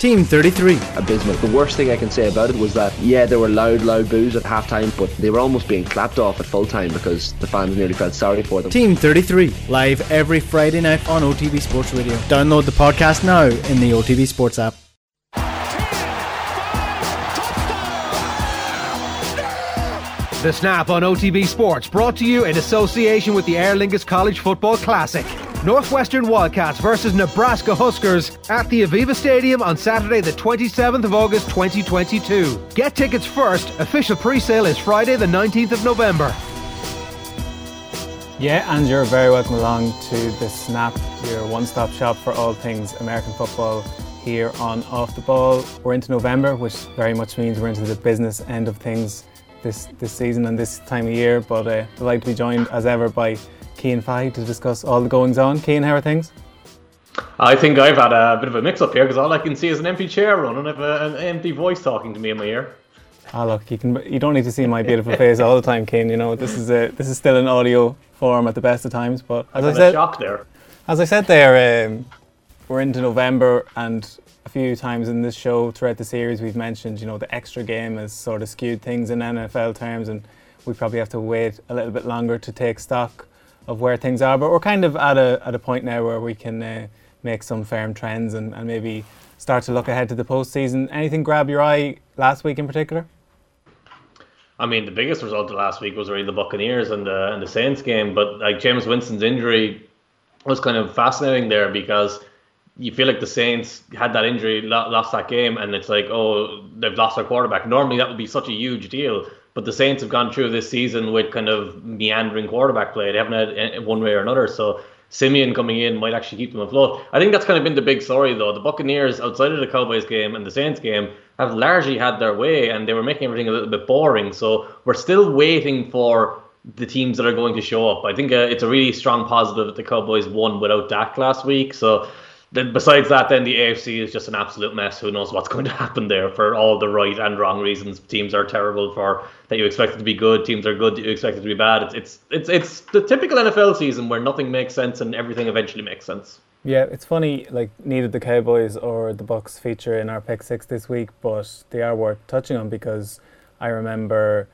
Team 33. Abysmal. The worst thing I can say about it was that, yeah, there were loud, loud boos at halftime, but they were almost being clapped off at full time because the fans nearly felt sorry for them. Team 33. Live every Friday night on OTB Sports Radio. Download the podcast now in the OTB Sports app. The Snap on OTB Sports brought to you in association with the Aer Lingus College Football Classic. Northwestern Wildcats versus Nebraska Huskers at the Aviva Stadium on Saturday, the 27th of August 2022. Get tickets first. Official pre sale is Friday, the 19th of November. Yeah, and you're very welcome along to the Snap, your one stop shop for all things American football here on Off the Ball. We're into November, which very much means we're into the business end of things this, this season and this time of year. But uh, delighted to be joined as ever by Cian Fahey to discuss all the goings on. Cian, how are things? I think I've had a bit of a mix up here because all I can see is an empty chair running, I have a, an empty voice talking to me in my ear. Ah, look, you can you don't need to see my beautiful face all the time, Cian. You know this is a this is still an audio form at the best of times. But as I said, shock there. As I said there, um, we're into November, and a few times in this show throughout the series we've mentioned, you know, the extra game has sort of skewed things in NFL terms, and we probably have to wait a little bit longer to take stock of where things are. But we're kind of at a, at a point now where we can uh, make some firm trends and, and maybe start to look ahead to the postseason. Anything grab your eye last week in particular? I mean, the biggest result of last week was really the Buccaneers and the and the Saints game. But like Jameis Winston's injury was kind of fascinating there because you feel like the Saints had that injury, lost that game, and it's like, oh, they've lost their quarterback. Normally, that would be such a huge deal. But the Saints have gone through this season with kind of meandering quarterback play. They haven't had one way or another. So Siemian coming in might actually keep them afloat. I think that's kind of been the big story, though. The Buccaneers, outside of the Cowboys game and the Saints game, have largely had their way, and they were making everything a little bit boring. So we're still waiting for the teams that are going to show up. I think uh, it's a really strong positive that the Cowboys won without Dak last week. So then besides that, then the AFC is just an absolute mess. Who knows what's going to happen there for all the right and wrong reasons? Teams are terrible for that you expect it to be good. Teams are good that you expect it to be bad. It's it's it's it's the typical NFL season where nothing makes sense and everything eventually makes sense. Yeah, it's funny. Like neither the Cowboys or the Bucks feature in our pick six this week, but they are worth touching on because I remember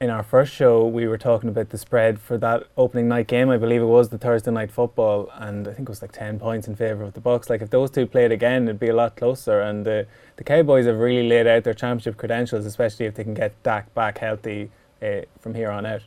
in our first show, we were talking about the spread for that opening night game. I believe it was the Thursday night football, and I think it was like ten points in favour of the Bucks. Like if those two played again, it'd be a lot closer. And the the Cowboys have really laid out their championship credentials, especially if they can get Dak back healthy uh, from here on out.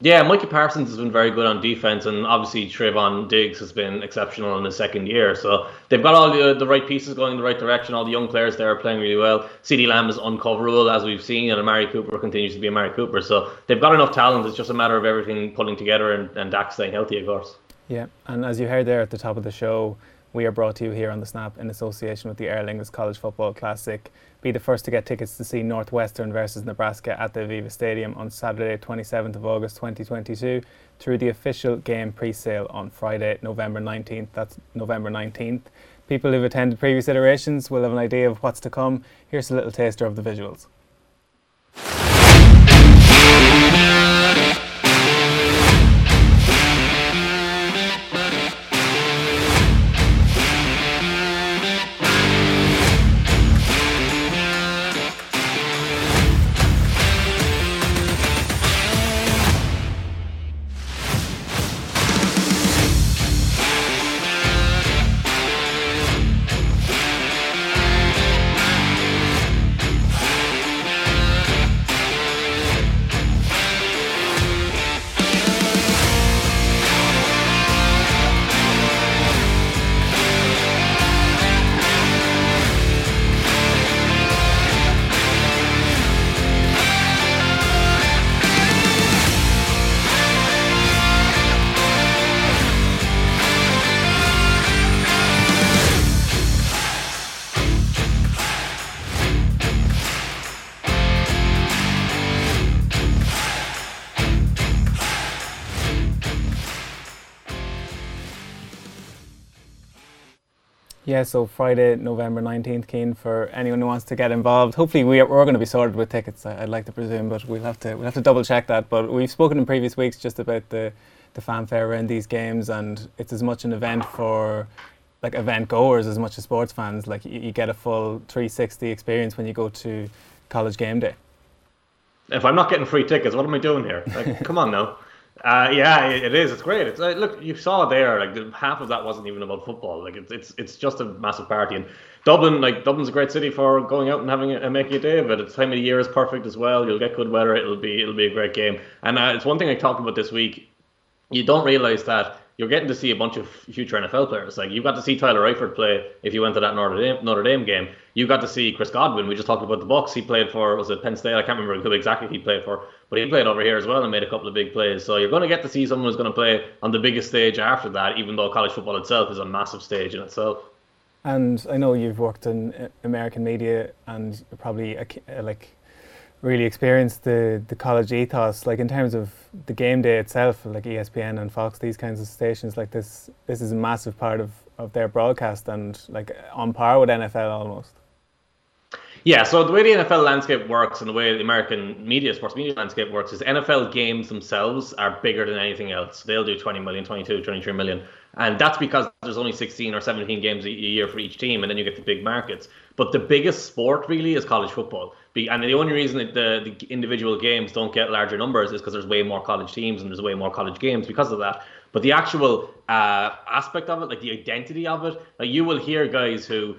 Yeah, Micah Parsons has been very good on defense, and obviously Trevon Diggs has been exceptional in his second year. So they've got all the, the right pieces going in the right direction. All the young players there are playing really well. CeeDee Lamb is uncoverable, as we've seen, and Amari Cooper continues to be Amari Cooper. So they've got enough talent. It's just a matter of everything pulling together and, and Dak staying healthy, of course. Yeah, and as you heard there at the top of the show, we are brought to you here on the Snap in association with the Aer Lingus College Football Classic. Be the first to get tickets to see Northwestern versus Nebraska at the Aviva Stadium on Saturday, 27th of August 2022, through the official game pre-sale on Friday, November 19th. That's November 19th. People who've attended previous iterations will have an idea of what's to come. Here's a little taster of the visuals. Yeah, so Friday, November 19th, Cian, for anyone who wants to get involved. Hopefully, we are, we're going to be sorted with tickets, I'd like to presume, but we'll have to, we'll have to double check that. But we've spoken in previous weeks just about the, the fanfare around these games, and it's as much an event for like event goers as much as sports fans. Like you, you get a full 360 experience when you go to college game day. If I'm not getting free tickets, what am I doing here? Like, come on now. Uh, yeah, it is. It's great. It's uh, look, you saw there. Like half of that wasn't even about football. Like it's it's it's just a massive party. And Dublin, like Dublin's a great city for going out and having a, and a day it. The time of the year is perfect as well. You'll get good weather. It'll be it'll be a great game. And uh, it's one thing I talked about this week. You don't realize that you're getting to see a bunch of future NFL players. Like you got to see Tyler Eifert play if you went to that Notre Dame, Notre Dame game. You got to see Chris Godwin. We just talked about the Bucks. He played for was it Penn State? I can't remember who exactly he played for, but he played over here as well and made a couple of big plays. So you're going to get to see someone who's going to play on the biggest stage after that, even though college football itself is a massive stage in itself. And I know you've worked in uh, American media and probably like really experienced the, the college ethos, like in terms of the game day itself, like ESPN and Fox, these kinds of stations, like this, this is a massive part of, of their broadcast and like on par with NFL almost. Yeah, so the way the NFL landscape works and the way the American media, sports media landscape works is NFL games themselves are bigger than anything else. They'll do 20 million, 22, 23 million. And that's because there's only 16 or 17 games a year for each team, and then you get the big markets. But the biggest sport really is college football. And the only reason that the, the individual games don't get larger numbers is because there's way more college teams and there's way more college games because of that. But the actual uh, aspect of it, like the identity of it, like you will hear guys who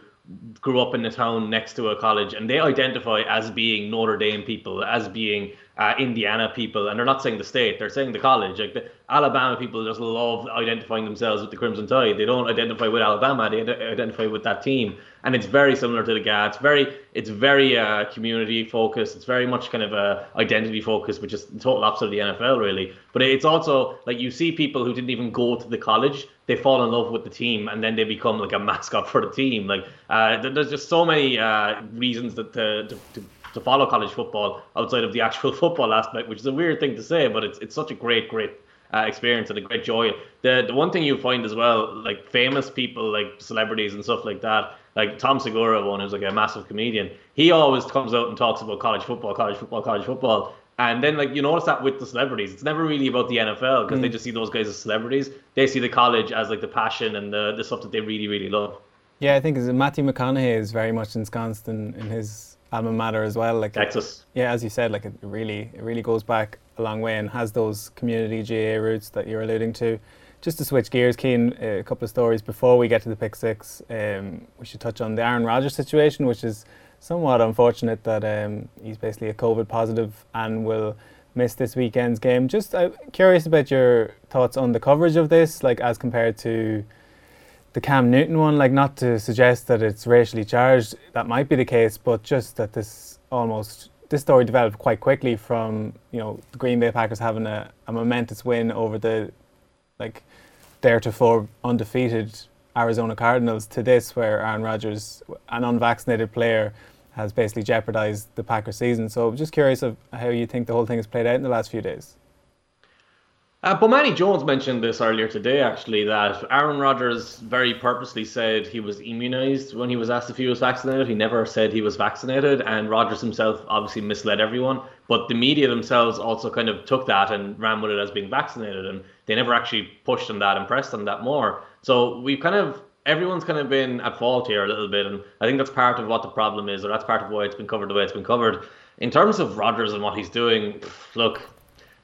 grew up in the town next to a college and they identify as being Notre Dame people, as being uh, Indiana people, and they're not saying the state, they're saying the college. Like the Alabama people just love identifying themselves with the Crimson Tide. They don't identify with Alabama; they identify with that team, and it's very similar to the GAA. It's very, it's very uh, community focused. It's very much kind of a identity focused, which is total opposite of the NFL, really. But it's also like you see people who didn't even go to the college they fall in love with the team and then they become like a mascot for the team. Like uh, there's just so many uh, reasons that to, to, to, to, follow college football outside of the actual football aspect, which is a weird thing to say, but it's it's such a great great. Uh, experience and a great joy. The the one thing you find as well, like famous people, like celebrities and stuff like that, like Tom Segura, one who's like a massive comedian, he always comes out and talks about college football, college football, college football. And then, like you notice that with the celebrities, it's never really about the NFL because mm. they just see those guys as celebrities. They see the college as like the passion and the, the stuff that they really, really love. Yeah, I think Matthew McConaughey is very much ensconced in, in his alma mater as well. Like Texas. It, yeah, as you said, like it really, it really goes back a long way and has those community GAA roots that you're alluding to. Just to switch gears, Cian, a couple of stories before we get to the pick six. Um, we should touch on the Aaron Rodgers situation, which is somewhat unfortunate that um, he's basically a COVID positive and will miss this weekend's game. Just uh, curious about your thoughts on the coverage of this, like as compared to the Cam Newton one. Like not to suggest that it's racially charged, that might be the case, but just that this almost this story developed quite quickly from you know the Green Bay Packers having a, a momentous win over the like theretofore undefeated Arizona Cardinals to this, where Aaron Rodgers, an unvaccinated player, has basically jeopardized the Packers season. So just curious of how you think the whole thing has played out in the last few days. Uh, but Manny Jones mentioned this earlier today, actually, that Aaron Rodgers very purposely said he was immunized when he was asked if he was vaccinated. He never said he was vaccinated, and Rodgers himself obviously misled everyone. But the media themselves also kind of took that and ran with it as being vaccinated, and they never actually pushed on that and pressed on that more. So we've kind of everyone's kind of been at fault here a little bit, and I think that's part of what the problem is, or that's part of why it's been covered the way it's been covered. In terms of Rodgers and what he's doing, look,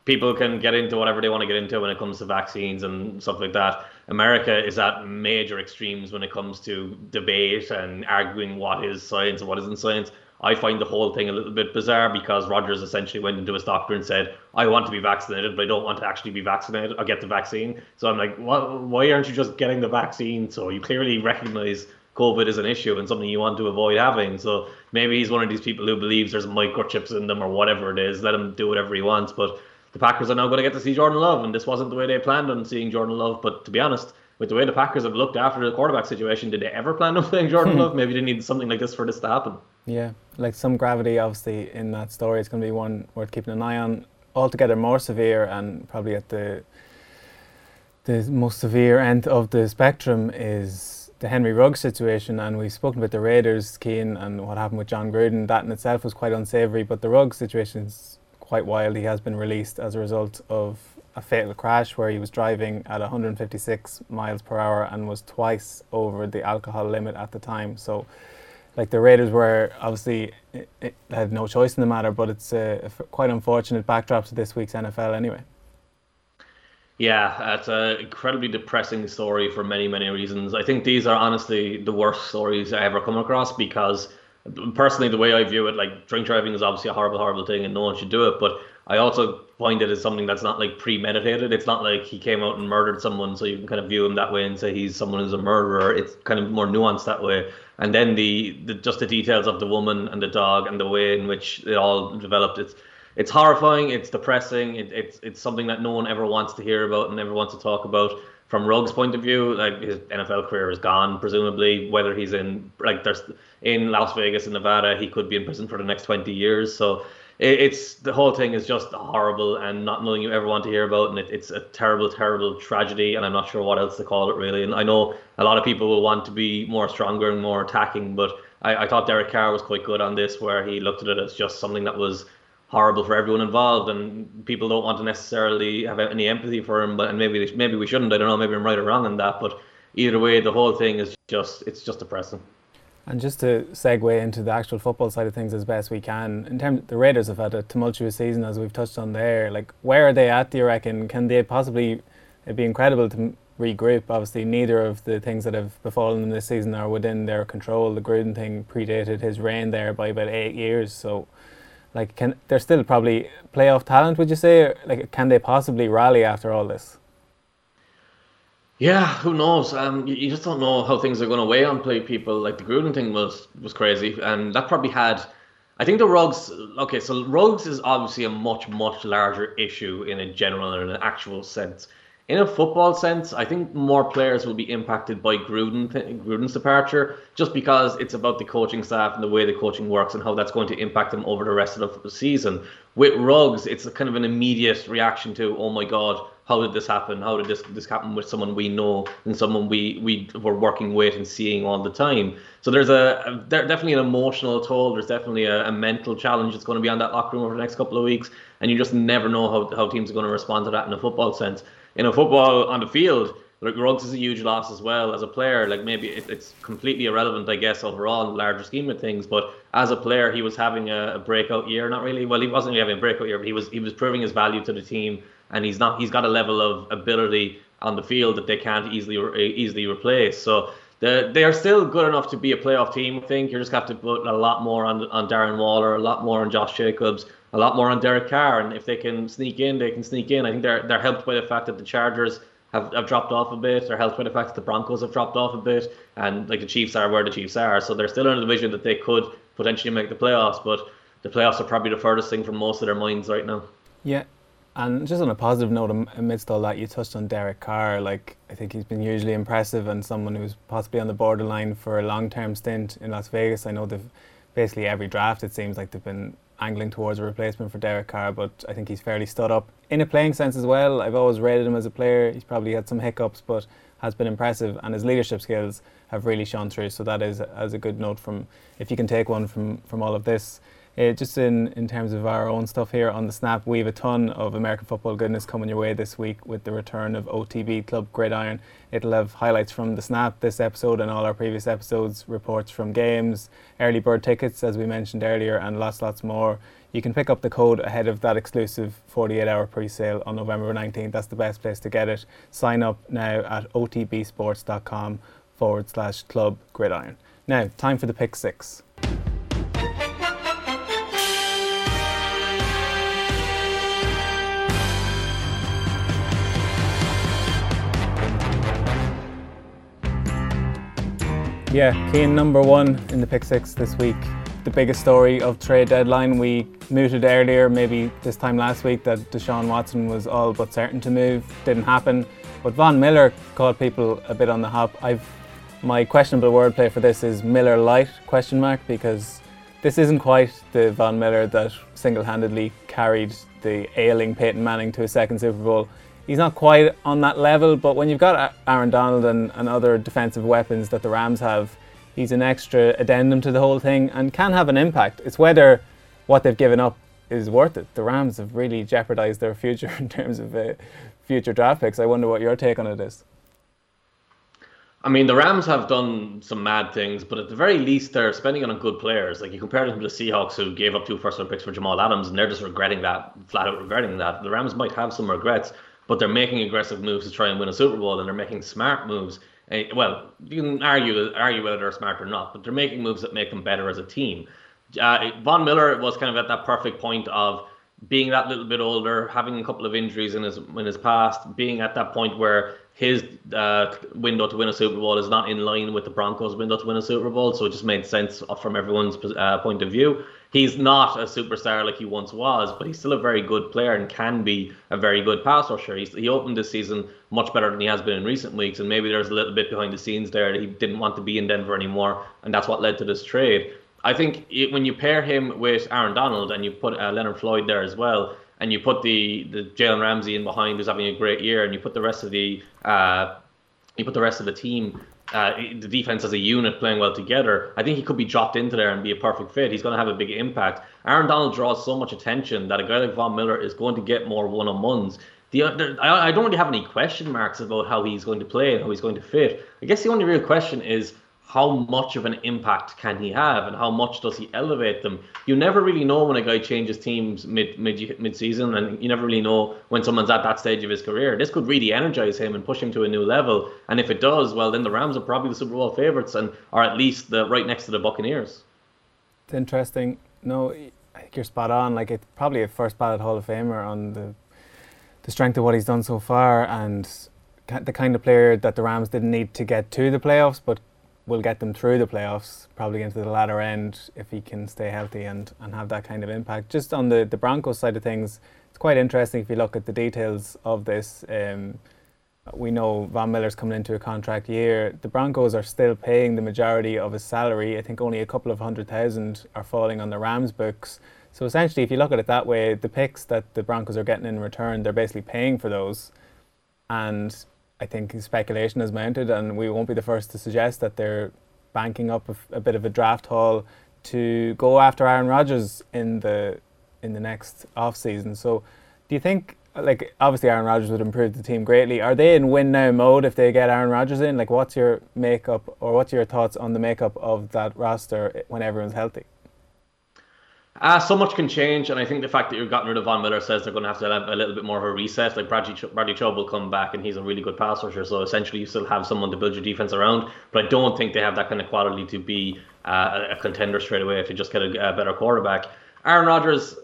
people can get into whatever they want to get into when it comes to vaccines and stuff like that. America is at major extremes when it comes to debate and arguing what is science and what isn't science. I find the whole thing a little bit bizarre because Rodgers essentially went into his doctor and said, I want to be vaccinated, but I don't want to actually be vaccinated or get the vaccine. So I'm like, why aren't you just getting the vaccine? So you clearly recognize COVID is an issue and something you want to avoid having. So maybe he's one of these people who believes there's microchips in them or whatever it is. Let him do whatever he wants. But the Packers are now going to get to see Jordan Love, and this wasn't the way they planned on seeing Jordan Love. But to be honest, with the way the Packers have looked after the quarterback situation, did they ever plan on playing Jordan Love? Maybe they need something like this for this to happen. Yeah, like some gravity, obviously, in that story. It's going to be one worth keeping an eye on. Altogether more severe and probably at the the most severe end of the spectrum is the Henry Ruggs situation, and we've spoken about the Raiders, Cian, and what happened with Jon Gruden. That in itself was quite unsavoury, but the Ruggs situation is quite wild. He has been released as a result of a fatal crash where he was driving at 156 miles per hour and was twice over the alcohol limit at the time. So, like the Raiders were obviously it, it had no choice in the matter, but it's a, a quite unfortunate backdrop to this week's NFL anyway. Yeah, it's an incredibly depressing story for many, many reasons. I think these are honestly the worst stories I ever come across because personally, the way I view it, like drink driving is obviously a horrible, horrible thing and no one should do it. But I also find it as something that's not like premeditated. It's not like he came out and murdered someone, so you can kind of view him that way and say he's someone who's a murderer. It's kind of more nuanced that way. And then the, the just the details of the woman and the dog and the way in which it all developed. It's it's horrifying. It's depressing. It, it's it's something that no one ever wants to hear about and never wants to talk about. From Ruggs' point of view, like his NFL career is gone. Presumably, whether he's in like there's in Las Vegas in Nevada, he could be in prison for the next 20 years. So it, it's the whole thing is just horrible and not knowing you ever want to hear about. And it, it's a terrible, terrible tragedy. And I'm not sure what else to call it really. And I know a lot of people will want to be more stronger and more attacking, but I, I thought Derek Carr was quite good on this, where he looked at it as just something that was horrible for everyone involved, and people don't want to necessarily have any empathy for him. But and maybe maybe we shouldn't. I don't know. Maybe I'm right or wrong in that. But either way, the whole thing is just it's just depressing. And just to segue into the actual football side of things as best we can, in terms the Raiders have had a tumultuous season as we've touched on there. Like where are they at? Do you reckon? Can they possibly? It'd be incredible to regroup. Obviously, neither of the things that have befallen them this season are within their control. The Gruden thing predated his reign there by about eight years, so like can they're still probably playoff talent would you say like can they possibly rally after all this yeah who knows? Um you, you just don't know how things are going to weigh on play people. Like the Gruden thing was was crazy and that probably had I think the Ruggs okay so Ruggs is obviously a much much larger issue in a general and an actual sense. In a football sense, I think more players will be impacted by Gruden Gruden's departure, just because it's about the coaching staff and the way the coaching works and how that's going to impact them over the rest of the season. With Ruggs, it's kind of an immediate reaction to, oh my God, how did this happen? How did this this happen with someone we know and someone we we were working with and seeing all the time? So there's a, a definitely an emotional toll. There's definitely a, a mental challenge that's going to be on that locker room over the next couple of weeks, and you just never know how how teams are going to respond to that in a football sense in a football on the field, like Ruggs is a huge loss as well as a player. Like maybe it, it's completely irrelevant, I guess, overall in the larger scheme of things. But as a player, he was having a, a, breakout year. Not really. Well, he wasn't really having a breakout year, but he was he was proving his value to the team, and he's not. He's got a level of ability on the field that they can't easily easily replace. So. The, they are still good enough to be a playoff team. I think you just have to put a lot more on on Darren Waller, a lot more on Josh Jacobs, a lot more on Derek Carr, and if they can sneak in, they can sneak in. I think they're they're helped by the fact that the Chargers have, have dropped off a bit. They're helped by the fact that the Broncos have dropped off a bit, and like the Chiefs are where the Chiefs are. So they're still in a division that they could potentially make the playoffs, but the playoffs are probably the furthest thing from most of their minds right now. Yeah. And just on a positive note, amidst all that, you touched on Derek Carr. Like, I think he's been hugely impressive and someone who's possibly on the borderline for a long term stint in Las Vegas. I know they've basically every draft, it seems like they've been angling towards a replacement for Derek Carr, but I think he's fairly stood up in a playing sense as well. I've always rated him as a player. He's probably had some hiccups, but has been impressive, and his leadership skills have really shone through. So that is as a good note from if you can take one from from all of this. Uh, just in, in terms of our own stuff here on the snap, we have a ton of American football goodness coming your way this week with the return of OTB Club Gridiron. It'll have highlights from the snap this episode and all our previous episodes, reports from games, early bird tickets, as we mentioned earlier, and lots, lots more. You can pick up the code ahead of that exclusive 48 hour pre sale on November 19th. That's the best place to get it. Sign up now at otbsports.com forward slash club gridiron. Now, time for the pick six. Yeah, Cian number one in the pick six this week. The biggest story of trade deadline. We mooted earlier, maybe this time last week, that Deshaun Watson was all but certain to move. Didn't happen. But Von Miller caught people a bit on the hop. I've my questionable wordplay for this is Miller light question mark because this isn't quite the Von Miller that single-handedly carried the ailing Peyton Manning to a second Super Bowl he's not quite on that level, but when you've got Aaron Donald and, and other defensive weapons that the Rams have, he's an extra addendum to the whole thing and can have an impact. It's whether what they've given up is worth it. The Rams have really jeopardized their future in terms of uh, future draft picks. I wonder what your take on it is. I mean, the Rams have done some mad things, but at the very least, they're spending on good players. Like you compare them to the Seahawks, who gave up two first-round picks for Jamal Adams, and they're just regretting that, flat out regretting that. The Rams might have some regrets, but they're making aggressive moves to try and win a Super Bowl, and they're making smart moves. Eh, well, you can argue argue whether they're smart or not, but they're making moves that make them better as a team. Uh, Von Miller was kind of at that perfect point of being that little bit older, having a couple of injuries in his in his past, being at that point where his uh, window to win a Super Bowl is not in line with the Broncos' window to win a Super Bowl, so it just made sense from everyone's uh, point of view. He's not a superstar like he once was, but he's still a very good player and can be a very good pass rusher. He's, he opened this season much better than he has been in recent weeks, and maybe there's a little bit behind the scenes there that he didn't want to be in Denver anymore, and that's what led to this trade. I think it, when you pair him with Aaron Donald and you put uh, Leonard Floyd there as well, and you put the the Jalen Ramsey in behind who's having a great year, and you put the rest of the uh, you put the rest of the team, uh, the defense as a unit playing well together. I think he could be dropped into there and be a perfect fit. He's going to have a big impact. Aaron Donald draws so much attention that a guy like Von Miller is going to get more one on ones. The, I, I don't really have any question marks about how he's going to play and how he's going to fit. I guess the only real question is how much of an impact can he have and how much does he elevate them? You never really know when a guy changes teams mid mid mid season, and you never really know when someone's at that stage of his career. This could really energize him and push him to a new level. And if it does, well, then the Rams are probably the Super Bowl favorites and are at least the right next to the Buccaneers. It's interesting. No, I think you're spot on. Like it's probably a first ballot Hall of Famer on the the strength of what he's done so far and the kind of player that the Rams didn't need to get to the playoffs, but will get them through the playoffs, probably into the latter end if he can stay healthy and, and have that kind of impact. Just on the, the Broncos side of things, it's quite interesting if you look at the details of this. Um, we know Von Miller's coming into a contract year. The Broncos are still paying the majority of his salary. I think only a couple of hundred thousand are falling on the Rams' books. So essentially, if you look at it that way, the picks that the Broncos are getting in return, they're basically paying for those. And I think speculation has mounted, and we won't be the first to suggest that they're banking up a, a bit of a draft haul to go after Aaron Rodgers in the in the next off season. So, do you think? Like obviously, Aaron Rodgers would improve the team greatly. Are they in win now mode if they get Aaron Rodgers in? Like, what's your makeup or what's your thoughts on the makeup of that roster when everyone's healthy? Uh, so much can change, and I think the fact that you've gotten rid of Von Miller says they're going to have to have a little bit more of a reset. Like Bradley, Ch- Bradley Chubb will come back, and he's a really good pass rusher. So essentially, you still have someone to build your defense around. But I don't think they have that kind of quality to be uh, a contender straight away if you just get a, a better quarterback. Aaron Rodgers,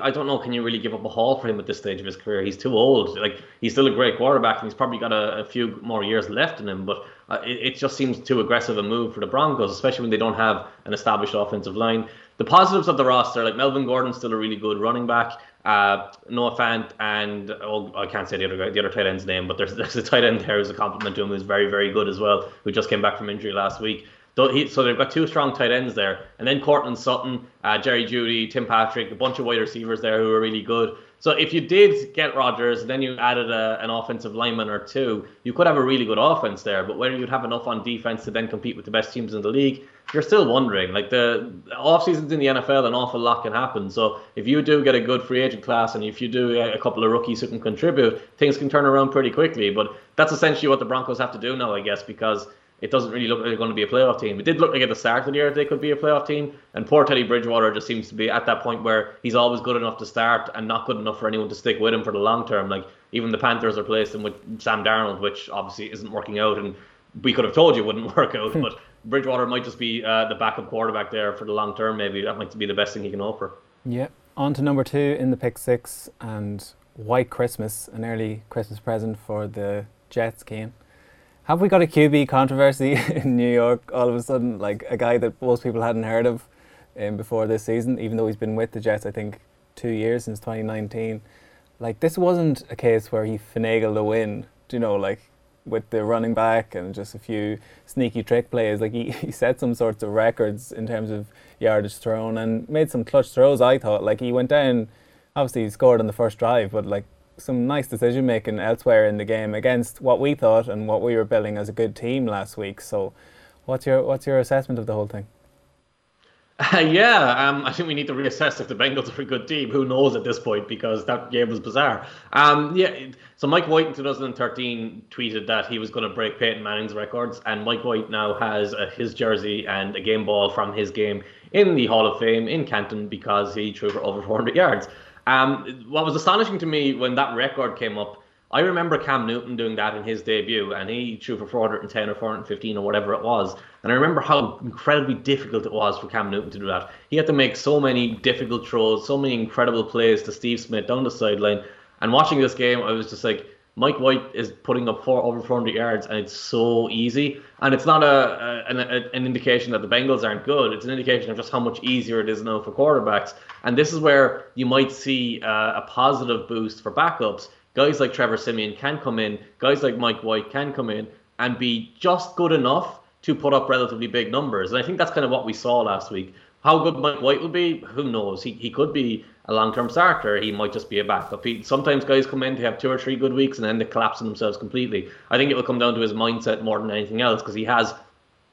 I don't know. Can you really give up a haul for him at this stage of his career? He's too old. Like he's still a great quarterback, and he's probably got a, a few more years left in him. But uh, it, it, just seems too aggressive a move for the Broncos, especially when they don't have an established offensive line the positives of the roster, like Melvin Gordon's still a really good running back. Uh, Noah Fant and oh, I can't say the other guy, the other tight end's name, but there's there's a tight end there who's a compliment to him who's very very good as well, who just came back from injury last week. So they've got two strong tight ends there, and then Courtland Sutton, uh, Jerry Jeudy, Tim Patrick, a bunch of wide receivers there who are really good. So if you did get Rodgers, then you added a, an offensive lineman or two, you could have a really good offense there. But whether you'd have enough on defense to then compete with the best teams in the league, you're still wondering. Like the off seasons in the NFL, an awful lot can happen. So if you do get a good free agent class, and if you do a couple of rookies who can contribute, things can turn around pretty quickly. But that's essentially what the Broncos have to do now, I guess, because it doesn't really look like they're going to be a playoff team. It did look like at the start of the year they could be a playoff team, and poor Teddy Bridgewater just seems to be at that point where he's always good enough to start and not good enough for anyone to stick with him for the long term. Like even the Panthers replaced him with Sam Darnold, which obviously isn't working out, and we could have told you it wouldn't work out, but Bridgewater might just be uh, the backup quarterback there for the long term. Maybe that might be the best thing he can offer. Yeah. On to number two in the pick six and White Christmas, an early Christmas present for the Jets, Cian. Have we got a QB controversy in New York all of a sudden? Like a guy that most people hadn't heard of um, before this season, even though he's been with the Jets, I think, two years since 2019. Like this wasn't a case where he finagled a win. Do you know, like with the running back and just a few sneaky trick plays. Like he, he set some sorts of records in terms of yardage thrown and made some clutch throws. I thought like he went down. Obviously, he scored on the first drive, but like some nice decision making elsewhere in the game against what we thought and what we were building as a good team last week. So, what's your what's your assessment of the whole thing? Uh, yeah, um, I think we need to reassess if the Bengals are a good team. Who knows at this point because that game was bizarre. Um, yeah, so Mike White in 2013 tweeted that he was going to break Peyton Manning's records, and Mike White now has uh, his jersey and a game ball from his game in the Hall of Fame in Canton because he threw for over 400 yards. Um, what was astonishing to me when that record came up I remember Cam Newton doing that in his debut, and he threw for 410 or 415 or whatever it was. And I remember how incredibly difficult it was for Cam Newton to do that. He had to make so many difficult throws, so many incredible plays to Steve Smith down the sideline. And watching this game, I was just like, Mike White is putting up four over 400 yards, and it's so easy. And it's not a, a an, a, an indication that the Bengals aren't good. It's an indication of just how much easier it is now for quarterbacks. And this is where you might see uh, a positive boost for backups guys like Trevor Siemian can come in, guys like Mike White can come in and be just good enough to put up relatively big numbers. And I think that's kind of what we saw last week. How good Mike White will be, who knows? He, he could be a long term starter. He might just be a backup. He, sometimes guys come in to have two or three good weeks and then they collapse themselves completely. I think it will come down to his mindset more than anything else because he has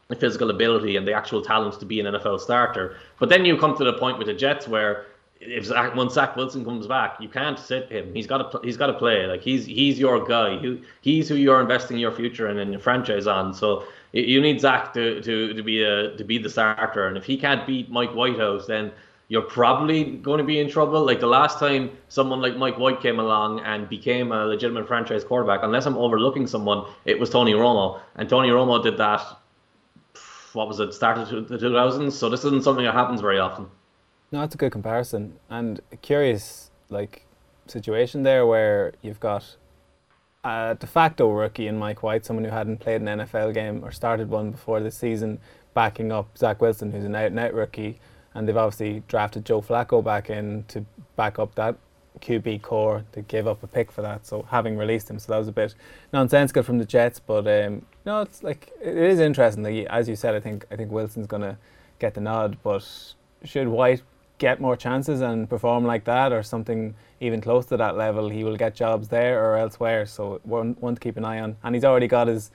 the physical ability and the actual talent to be an NFL starter. But then you come to the point with the Jets where if Zach, once Zach Wilson comes back, you can't sit him. He's got to he's got to play. Like he's he's your guy. He, he's who you're investing your future in and your franchise on. So you need Zach to, to, to be a to be the starter. And if he can't beat Mike Whitehouse, then you're probably going to be in trouble. Like the last time someone like Mike White came along and became a legitimate franchise quarterback, unless I'm overlooking someone, it was Tony Romo. And Tony Romo did that. What was it? Started the 2000s. So this isn't something that happens very often. No, that's a good comparison and curious like situation there where you've got a de facto rookie in Mike White, someone who hadn't played an NFL game or started one before this season, backing up Zach Wilson, who's an out and out rookie, and they've obviously drafted Joe Flacco back in to back up that QB corps. They gave up a pick for that, so having released him, so that was a bit nonsensical from the Jets. But um, no, it's like it is interesting. Like, as you said, I think I think Wilson's gonna get the nod, but should White get more chances and perform like that or something even close to that level, he will get jobs there or elsewhere. So one, one to keep an eye on. And he's already got his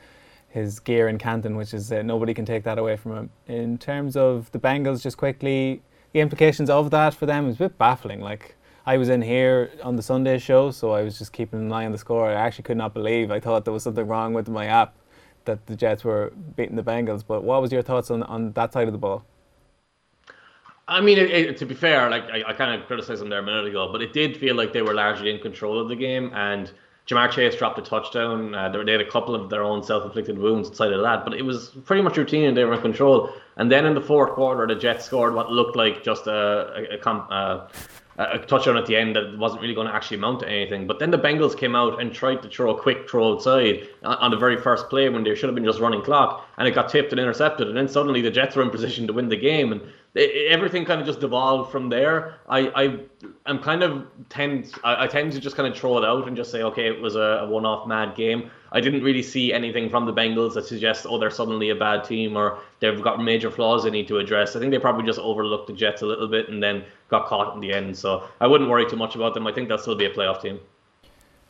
his gear in Canton, which is uh, nobody can take that away from him. In terms of the Bengals, just quickly, the implications of that for them is a bit baffling. Like I was in here on the Sunday show, so I was just keeping an eye on the score. I actually could not believe. I thought there was something wrong with my app that the Jets were beating the Bengals. But what was your thoughts on on that side of the ball? I mean, it, it, to be fair, like I, I kind of criticized them there a minute ago, but it did feel like they were largely in control of the game. And Ja'Marr Chase dropped a touchdown. Uh, they, had a couple of their own self-inflicted wounds inside of that, but it was pretty much routine and they were in control. And then in the fourth quarter, the Jets scored what looked like just a, a, a, a a touchdown at the end that wasn't really going to actually amount to anything. But then the Bengals came out and tried to throw a quick throw outside on the very first play when they should have been just running clock, and it got tipped and intercepted. And then suddenly the Jets were in position to win the game, and everything kind of just devolved from there. I, I I'm kind of tend I, I tend to just kind of throw it out and just say, okay, it was a, a one-off mad game. I didn't really see anything from the Bengals that suggests, oh, they're suddenly a bad team or they've got major flaws they need to address. I think they probably just overlooked the Jets a little bit and then got caught in the end. So I wouldn't worry too much about them. I think they'll still be a playoff team.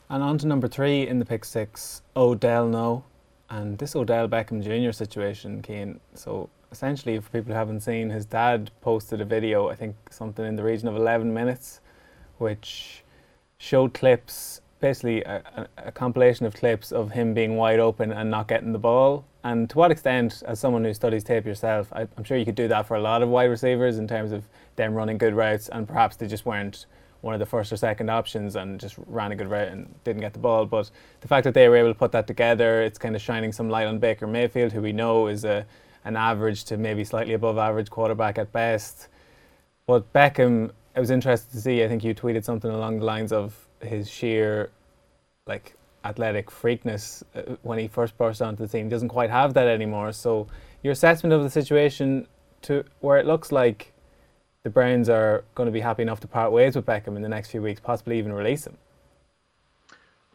And on to number three in the pick six, Odell No. And this Odell Beckham Jr. situation, Cian. So essentially, for people who haven't seen, his dad posted a video, I think something in the region of 11 minutes, which showed clips basically a, a, a, compilation of clips of him being wide open and not getting the ball. And to what extent, as someone who studies tape yourself, I, am sure you could do that for a lot of wide receivers in terms of them running good routes, and perhaps they just weren't one of the first or second options and just ran a good route and didn't get the ball. But the fact that they were able to put that together, it's kind of shining some light on Baker Mayfield, who we know is a an average to maybe slightly above average quarterback at best. But Beckham, I was interested to see. I think you tweeted something along the lines of his sheer like athletic freakness uh, when he first burst onto the team. He doesn't quite have that anymore. So your assessment of the situation to where it looks like the Browns are going to be happy enough to part ways with Beckham in the next few weeks, possibly even release him.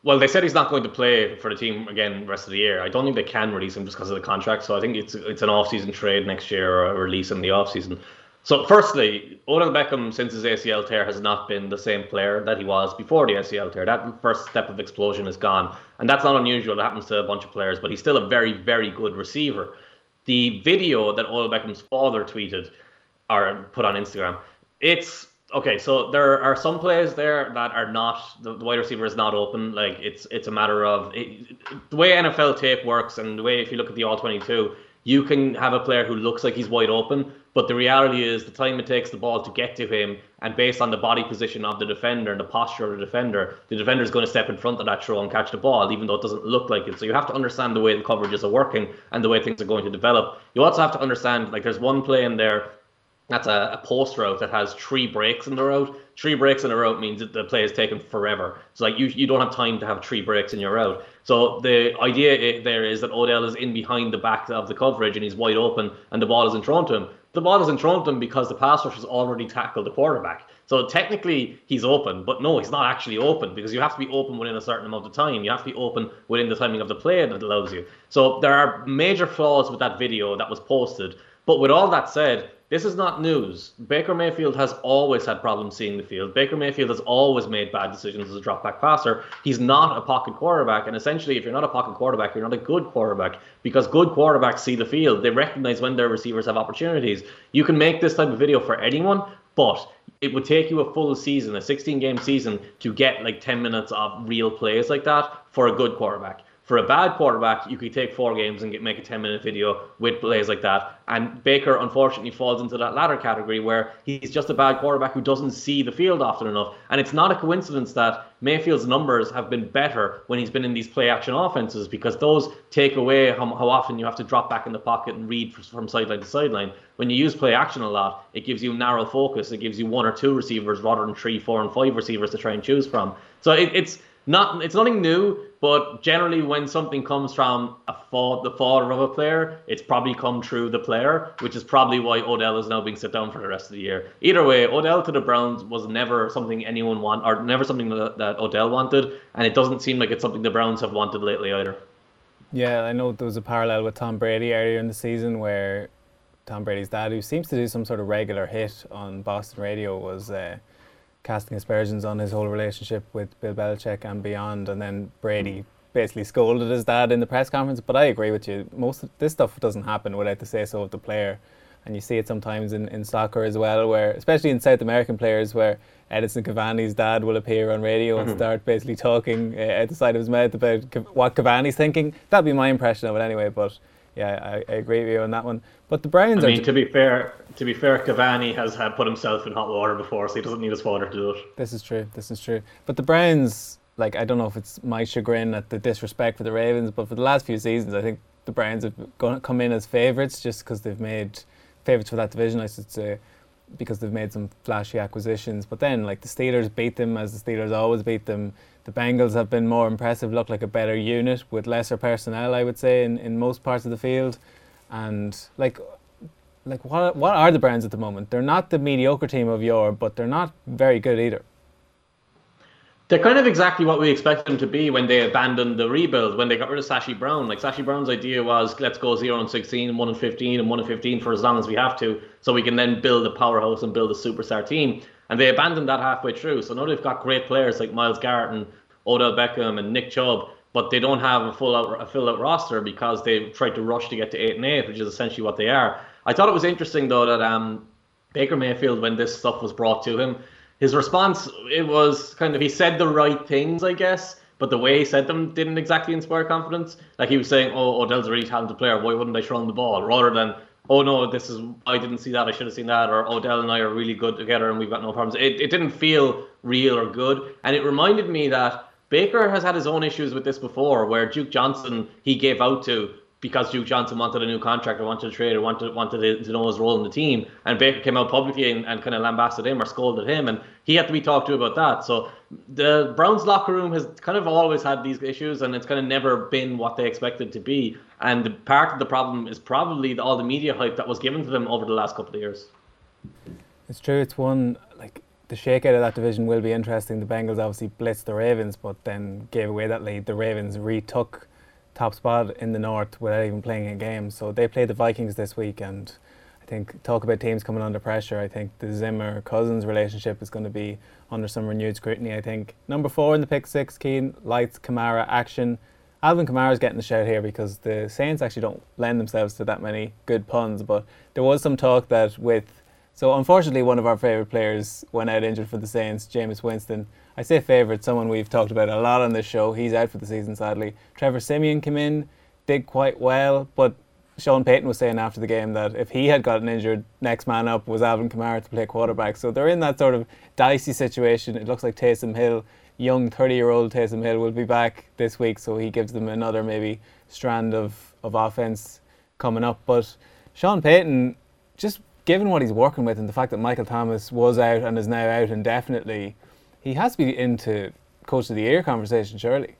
Well, they said he's not going to play for the team again rest of the year. I don't think they can release him just because of the contract. So I think it's it's an off-season trade next year or a release in the off-season. So, firstly, Odell Beckham, since his ACL tear, has not been the same player that he was before the ACL tear. That first step of explosion is gone. And that's not unusual. It happens to a bunch of players, but he's still a very, very good receiver. The video that Odell Beckham's father tweeted, or put on Instagram. It's okay. So there are some plays there that are not the, the wide receiver is not open. Like it's it's a matter of it, the way NFL tape works and the way if you look at the all twenty two, you can have a player who looks like he's wide open, but the reality is the time it takes the ball to get to him, and based on the body position of the defender and the posture of the defender, the defender is going to step in front of that throw and catch the ball, even though it doesn't look like it. So you have to understand the way the coverages are working and the way things are going to develop. You also have to understand, like, there's one play in there that's a, a, post route that has three breaks in the route. Three breaks in a route means that the play is taken forever. So like you, you don't have time to have three breaks in your route. So the idea there is that Odell is in behind the back of the coverage and he's wide open and the ball isn't thrown to him. The ball isn't thrown to him because the pass rush has already tackled the quarterback. So technically he's open, but no, he's not actually open because you have to be open within a certain amount of time. You have to be open within the timing of the play that allows you. So there are major flaws with that video that was posted. But with all that said, this is not news. Baker Mayfield has always had problems seeing the field. Baker Mayfield has always made bad decisions as a drop back passer. He's not a pocket quarterback. And essentially, if you're not a pocket quarterback, you're not a good quarterback because good quarterbacks see the field. They recognize when their receivers have opportunities. You can make this type of video for anyone, but it would take you a full season, a 16 game season, to get like 10 minutes of real plays like that for a good quarterback for a bad quarterback, you could take four games and get, make a 10 minute video with plays like that. And Baker, unfortunately, falls into that latter category where he's just a bad quarterback who doesn't see the field often enough. And it's not a coincidence that Mayfield's numbers have been better when he's been in these play action offenses because those take away how, how often you have to drop back in the pocket and read from sideline to sideline. When you use play action a lot, it gives you narrow focus. It gives you one or two receivers rather than three, four, and five receivers to try and choose from. So it, it's not it's nothing new, but generally when something comes from a fall, the father of a player, it's probably come through the player, which is probably why Odell is now being sit down for the rest of the year. Either way, Odell to the Browns was never something anyone want or never something that, that Odell wanted, and it doesn't seem like it's something the Browns have wanted lately either. Yeah, I know there was a parallel with Tom Brady earlier in the season where Tom Brady's dad, who seems to do some sort of regular hit on Boston radio, was. Uh, casting aspersions on his whole relationship with Bill Belichick and beyond. And then Brady basically scolded his dad in the press conference. But I agree with you. Most of this stuff doesn't happen without the say so of the player. And you see it sometimes in, in soccer as well, where especially in South American players, where Edinson Cavani's dad will appear on radio mm-hmm. and start basically talking uh, out the side of his mouth about what Cavani's thinking. That'd be my impression of it anyway. But yeah, I, I, agree with you on that one. But the Browns. I mean, to be fair, to be fair, Cavani has had put himself in hot water before, so he doesn't need his father to do it. This is true. This is true. But the Browns, like, I don't know if it's my chagrin at the disrespect for the Ravens, but for the last few seasons, I think the Browns have gone, come in as favourites just because they've made favourites for that division, I should say, because they've made some flashy acquisitions. But then, like, the Steelers beat them as the Steelers always beat them the Bengals have been more impressive, look like a better unit with lesser personnel, I would say, in, in most parts of the field. And like, like what what are the Browns at the moment? They're not the mediocre team of yore, but they're not very good either. They're kind of exactly what we expect them to be when they abandoned the rebuild, when they got rid of Sashi Brown. Like Sashi Brown's idea was let's go zero and sixteen one and fifteen and one and fifteen for as long as we have to, so we can then build a powerhouse and build a superstar team. And they abandoned that halfway through. So now they've got great players like Myles Garrett and Odell Beckham and Nick Chubb, but they don't have a full out a full out roster because they tried to rush to get to eight and eight, which is essentially what they are. I thought it was interesting though that um, Baker Mayfield, when this stuff was brought to him, his response it was kind of he said the right things, I guess, but the way he said them didn't exactly inspire confidence. Like he was saying, "Oh, Odell's a really talented player. Why wouldn't I throw him the ball?" Rather than oh no, this is I didn't see that, I should have seen that, or Odell and I are really good together and we've got no problems. It, it didn't feel real or good, and it reminded me that Baker has had his own issues with this before, where Duke Johnson he gave out to because Duke Johnson wanted a new contract or wanted a trade or wanted wanted to know his role in the team, and Baker came out publicly and, and kind of lambasted him or scolded him, and he had to be talked to about that. So the Browns locker room has kind of always had these issues, and it's kind of never been what they expected to be. And part of the problem is probably the, all the media hype that was given to them over the last couple of years. It's true. It's one like the shakeout of that division will be interesting. The Bengals obviously blitzed the Ravens, but then gave away that lead. The Ravens retook top spot in the north without even playing a game. So they play the Vikings this week, and I think talk about teams coming under pressure. I think the Zimmer Cousins relationship is going to be under some renewed scrutiny. I think number four in the pick six, Cian lights Kamara action. Alvin Kamara is getting the shout here because the Saints actually don't lend themselves to that many good puns. But there was some talk that with So unfortunately, one of our favourite players went out injured for the Saints, Jameis Winston. I say favourite, someone we've talked about a lot on this show. He's out for the season, sadly. Trevor Siemian came in, did quite well, but Sean Payton was saying after the game that if he had gotten injured, next man up was Alvin Kamara to play quarterback. So they're in that sort of dicey situation. It looks like Taysom Hill, young 30 year old Taysom Hill, will be back this week, so he gives them another maybe strand of, of offense coming up. But Sean Payton, just given what he's working with and the fact that Michael Thomas was out and is now out indefinitely, he has to be into Coach of the Year conversation, surely.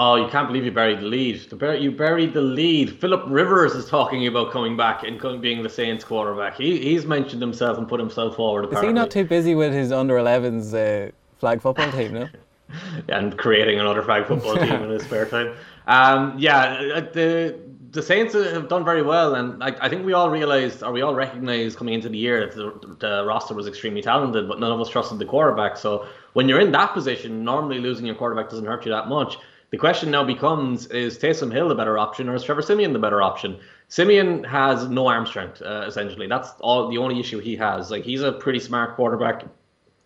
Oh, you can't believe you buried the lead. You buried the lead. Philip Rivers is talking about coming back and being the Saints quarterback. He, he's mentioned himself and put himself forward. Apparently. Is he not too busy with his under 11s uh, flag football team, no? and creating another flag football team in his spare time. Um, yeah, uh, the the Saints have done very well, and I, I think we all realized, or we all recognized coming into the year that the, the, roster was extremely talented, but none of us trusted the quarterback. So when you're in that position, normally losing your quarterback doesn't hurt you that much. The question now becomes: Is Taysom Hill the better option, or is Trevor Siemian the better option? Siemian has no arm strength, uh, essentially. That's all the only issue he has. Like he's a pretty smart quarterback.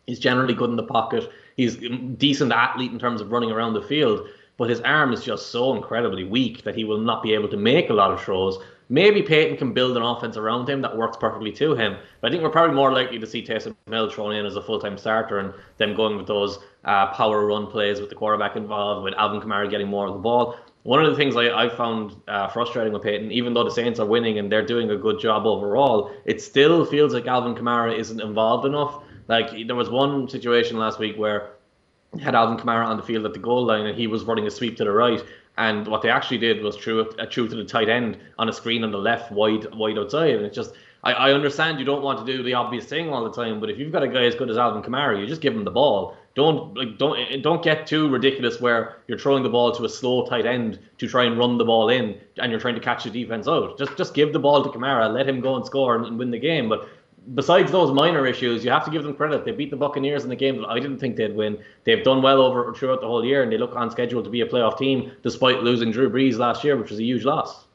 He's generally good in the pocket. He's a decent athlete in terms of running around the field but his arm is just so incredibly weak that he will not be able to make a lot of throws. Maybe Payton can build an offense around him that works perfectly to him. But I think we're probably more likely to see Taysom Hill thrown in as a full time starter and them going with those uh, power run plays with the quarterback involved, with Alvin Kamara getting more of the ball. One of the things I, I found uh, frustrating with Payton, even though the Saints are winning and they're doing a good job overall, it still feels like Alvin Kamara isn't involved enough. Like there was one situation last week where had Alvin Kamara on the field at the goal line and he was running a sweep to the right. And what they actually did was threw a uh, throw to the tight end on a screen on the left, wide wide outside. And it's just, I, I understand you don't want to do the obvious thing all the time, but if you've got a guy as good as Alvin Kamara, you just give him the ball. Don't like don't eh, don't get too ridiculous where you're throwing the ball to a slow tight end to try and run the ball in, and you're trying to catch the defense out. Just just give the ball to Kamara, let him go and score and, and win the game. But besides those minor issues, you have to give them credit. They beat the Buccaneers in the game that I didn't think they'd win. They've done well over throughout the whole year, and they look on schedule to be a playoff team despite losing Drew Brees last year, which was a huge loss.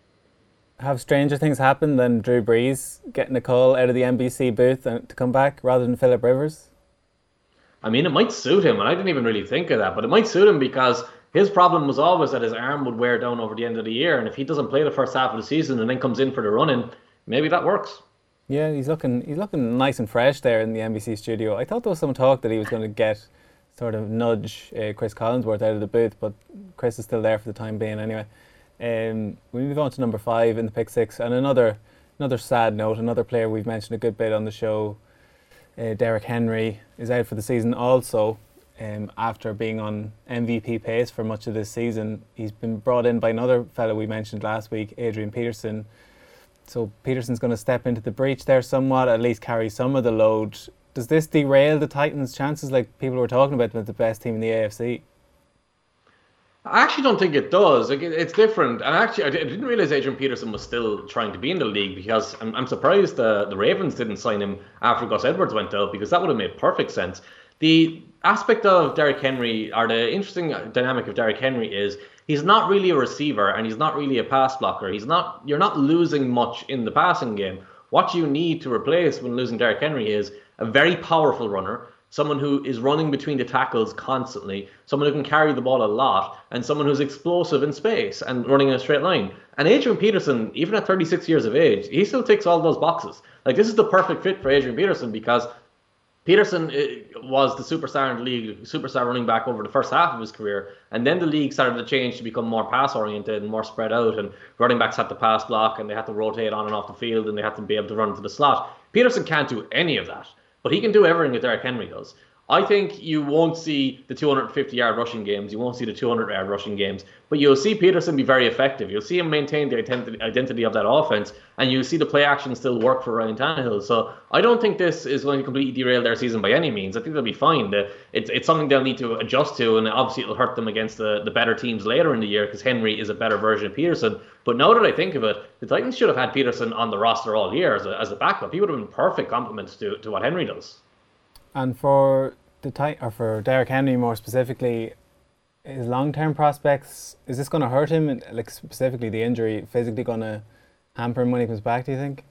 Have stranger things happened than Drew Brees getting a call out of the NBC booth to come back rather than Philip Rivers? I mean, it might suit him, and I didn't even really think of that, but it might suit him because his problem was always that his arm would wear down over the end of the year, and if he doesn't play the first half of the season and then comes in for the running, maybe that works. Yeah, he's looking he's looking nice and fresh there in the NBC studio. I thought there was some talk that he was going to get sort of nudge uh, Cris Collinsworth out of the booth, but Cris is still there for the time being anyway. Um, we move on to number five in the pick six, and another another sad note. Another player we've mentioned a good bit on the show, uh, Derrick Henry, is out for the season. Also, um, after being on MVP pace for much of this season, he's been brought in by another fellow we mentioned last week, Adrian Peterson so Peterson's going to step into the breach there somewhat, at least carry some of the load. Does this derail the Titans' chances, like people were talking about, with the best team in the AFC? I actually don't think it does. Like, it's different. And actually, I didn't realize Adrian Peterson was still trying to be in the league because I'm, I'm surprised the, the Ravens didn't sign him after Gus Edwards went out because that would have made perfect sense. The aspect of Derrick Henry, or the interesting dynamic of Derrick Henry is he's not really a receiver and he's not really a pass blocker. He's not you're not losing much in the passing game. What you need to replace when losing Derrick Henry is a very powerful runner, someone who is running between the tackles constantly, someone who can carry the ball a lot, and someone who's explosive in space and running in a straight line. And Adrian Peterson, even at 36 years of age, he still ticks all those boxes. Like this is the perfect fit for Adrian Peterson because Peterson uh, was the superstar in the league, superstar running back over the first half of his career, and then the league started to change to become more pass oriented and more spread out, and running backs had to pass block and they had to rotate on and off the field and they had to be able to run into the slot. Peterson can't do any of that, but he can do everything that Derrick Henry does. I think you won't see the 250 yard rushing games. You won't see the 200 yard rushing games. But you'll see Peterson be very effective. You'll see him maintain the identity of that offense. And you'll see the play action still work for Ryan Tannehill. So I don't think this is going to completely derail their season by any means. I think they'll be fine. It's, it's something they'll need to adjust to. And obviously, it'll hurt them against the, the better teams later in the year because Henry is a better version of Peterson. But now that I think of it, the Titans should have had Peterson on the roster all year as a, as a backup. He would have been perfect complement to, to what Henry does. And for the tight, or for Derrick Henry more specifically, his long term prospects is this going to hurt him? Like specifically the injury, physically going to hamper him when he comes back? Do you think?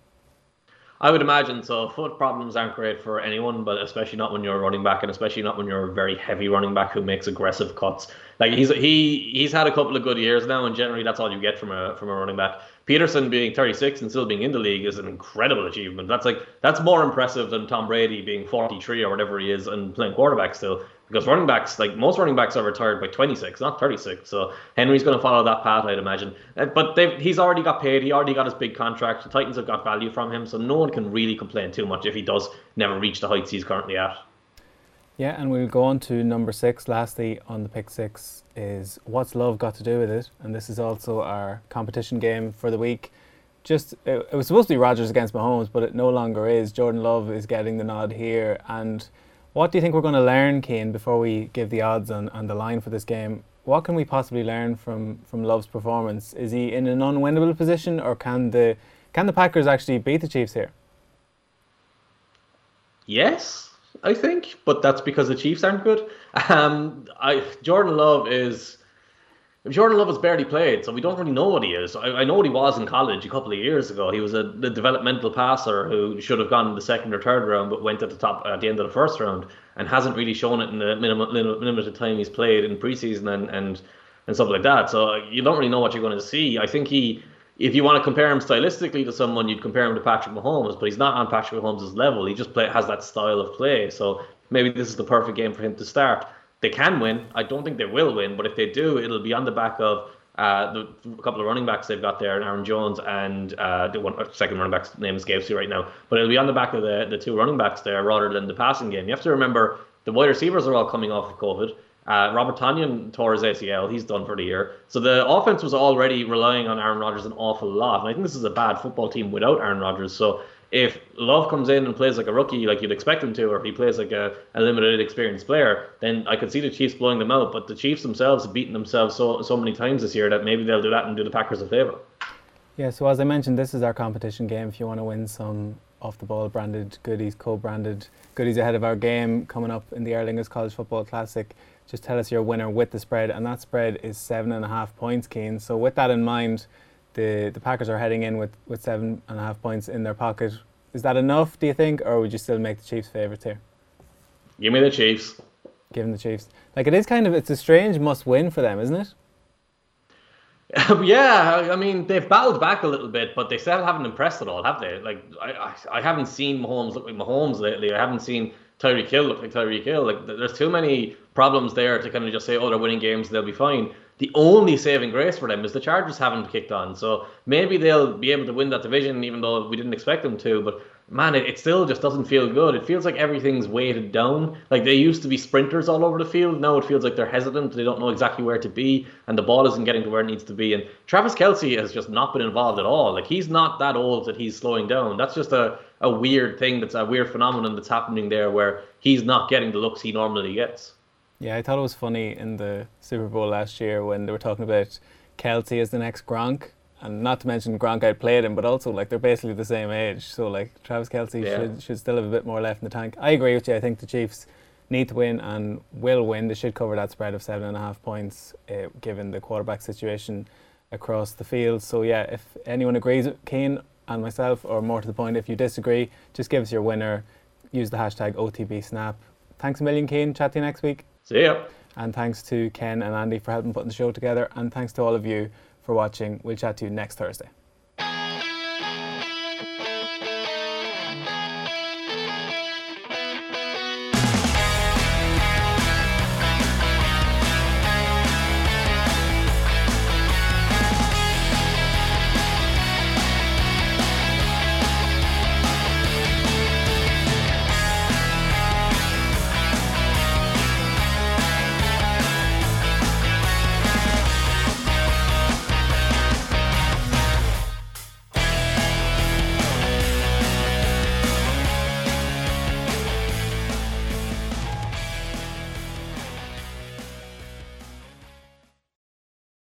I would imagine so. Foot problems aren't great for anyone, but especially not when you're a running back, and especially not when you're a very heavy running back who makes aggressive cuts. Like he's he he's had a couple of good years now, and generally that's all you get from a from a running back. Peterson being 36 and still being in the league is an incredible achievement. That's like that's more impressive than Tom Brady being 43 or whatever he is and playing quarterback still because running backs, like most running backs, are retired by 26, not 36. So Henry's going to follow that path, I'd imagine. Uh, but he's already got paid. He already got his big contract. The Titans have got value from him, so no one can really complain too much if he does never reach the heights he's currently at. Yeah, and we'll go on to number six. Lastly, on the pick six is what's love got to do with it? And this is also our competition game for the week. Just it, it was supposed to be Rodgers against Mahomes, but it no longer is. Jordan Love is getting the nod here, and what do you think we're going to learn, Cian, before we give the odds on, on the line for this game? What can we possibly learn from, from Love's performance? Is he in an unwinnable position, or can the can the Packers actually beat the Chiefs here? Yes, I think, but that's because the Chiefs aren't good. Um, I Jordan Love is Jordan Love has barely played, so we don't really know what he is. I, I, know what he was in college a couple of years ago. He was a the developmental passer who should have gone in the second or third round, but went at the top at the end of the first round, and hasn't really shown it in the minimum, limited time he's played in preseason and and and stuff like that. So you don't really know what you're going to see. I think he, if you want to compare him stylistically to someone, you'd compare him to Patrick Mahomes, but he's not on Patrick Mahomes' level. He just play, has that style of play. So maybe this is the perfect game for him to start they can win. I don't think they will win, but if they do, it'll be on the back of uh, the couple of running backs they've got there, Aaron Jones and uh, the one second running back's name escapes you right now. But it'll be on the back of the, the two running backs there rather than the passing game. You have to remember the wide receivers are all coming off of COVID. Uh, Robert Tonyan tore his ACL. He's done for the year. So the offense was already relying on Aaron Rodgers an awful lot. And I think this is a bad football team without Aaron Rodgers. So if Love comes in and plays like a rookie, like you'd expect him to, or if he plays like a, a limited experienced player, then I could see the Chiefs blowing them out. But the Chiefs themselves have beaten themselves so so many times this year that maybe they'll do that and do the Packers a favour. Yeah, so as I mentioned, this is our competition game. If you want to win some off the ball branded goodies, co branded goodies ahead of our game coming up in the Aer Lingus College Football Classic, just tell us your winner with the spread. And that spread is seven and a half points, Cian. So with that in mind, the the Packers are heading in with, with seven and a half points in their pocket. Is that enough, do you think, or would you still make the Chiefs favourites here? Give me the Chiefs. Give them the Chiefs. Like it is kind of it's a strange must win for them, isn't it? yeah, I mean they've battled back a little bit, but they still haven't impressed at all, have they? Like I, I, I haven't seen Mahomes look like Mahomes lately. I haven't seen Tyreek Hill look like Tyreek Hill. Like there's too many problems there to kind of just say, oh, they're winning games, they'll be fine the only saving grace for them is the Chargers haven't kicked on. So maybe they'll be able to win that division, even though we didn't expect them to. But man, it, it still just doesn't feel good. It feels like everything's weighted down. Like they used to be sprinters all over the field. Now it feels like they're hesitant. They don't know exactly where to be, and the ball isn't getting to where it needs to be. And Travis Kelce has just not been involved at all. Like he's not that old that he's slowing down. That's just a, a weird thing. That's a weird phenomenon that's happening there where he's not getting the looks he normally gets. Yeah, I thought it was funny in the Super Bowl last year when they were talking about Kelce as the next Gronk, and not to mention Gronk played him, but also like they're basically the same age. So like Travis Kelce yeah. should should still have a bit more left in the tank. I agree with you. I think the Chiefs need to win and will win. They should cover that spread of seven and a half points, uh, given the quarterback situation across the field. So yeah, if anyone agrees, Cian and myself, or more to the point, if you disagree, just give us your winner. Use the hashtag OTBSnap. Thanks a million, Cian. Chat to you next week. See ya. And thanks to Ken and Andy for helping putting the show together. And thanks to all of you for watching. We'll chat to you next Thursday.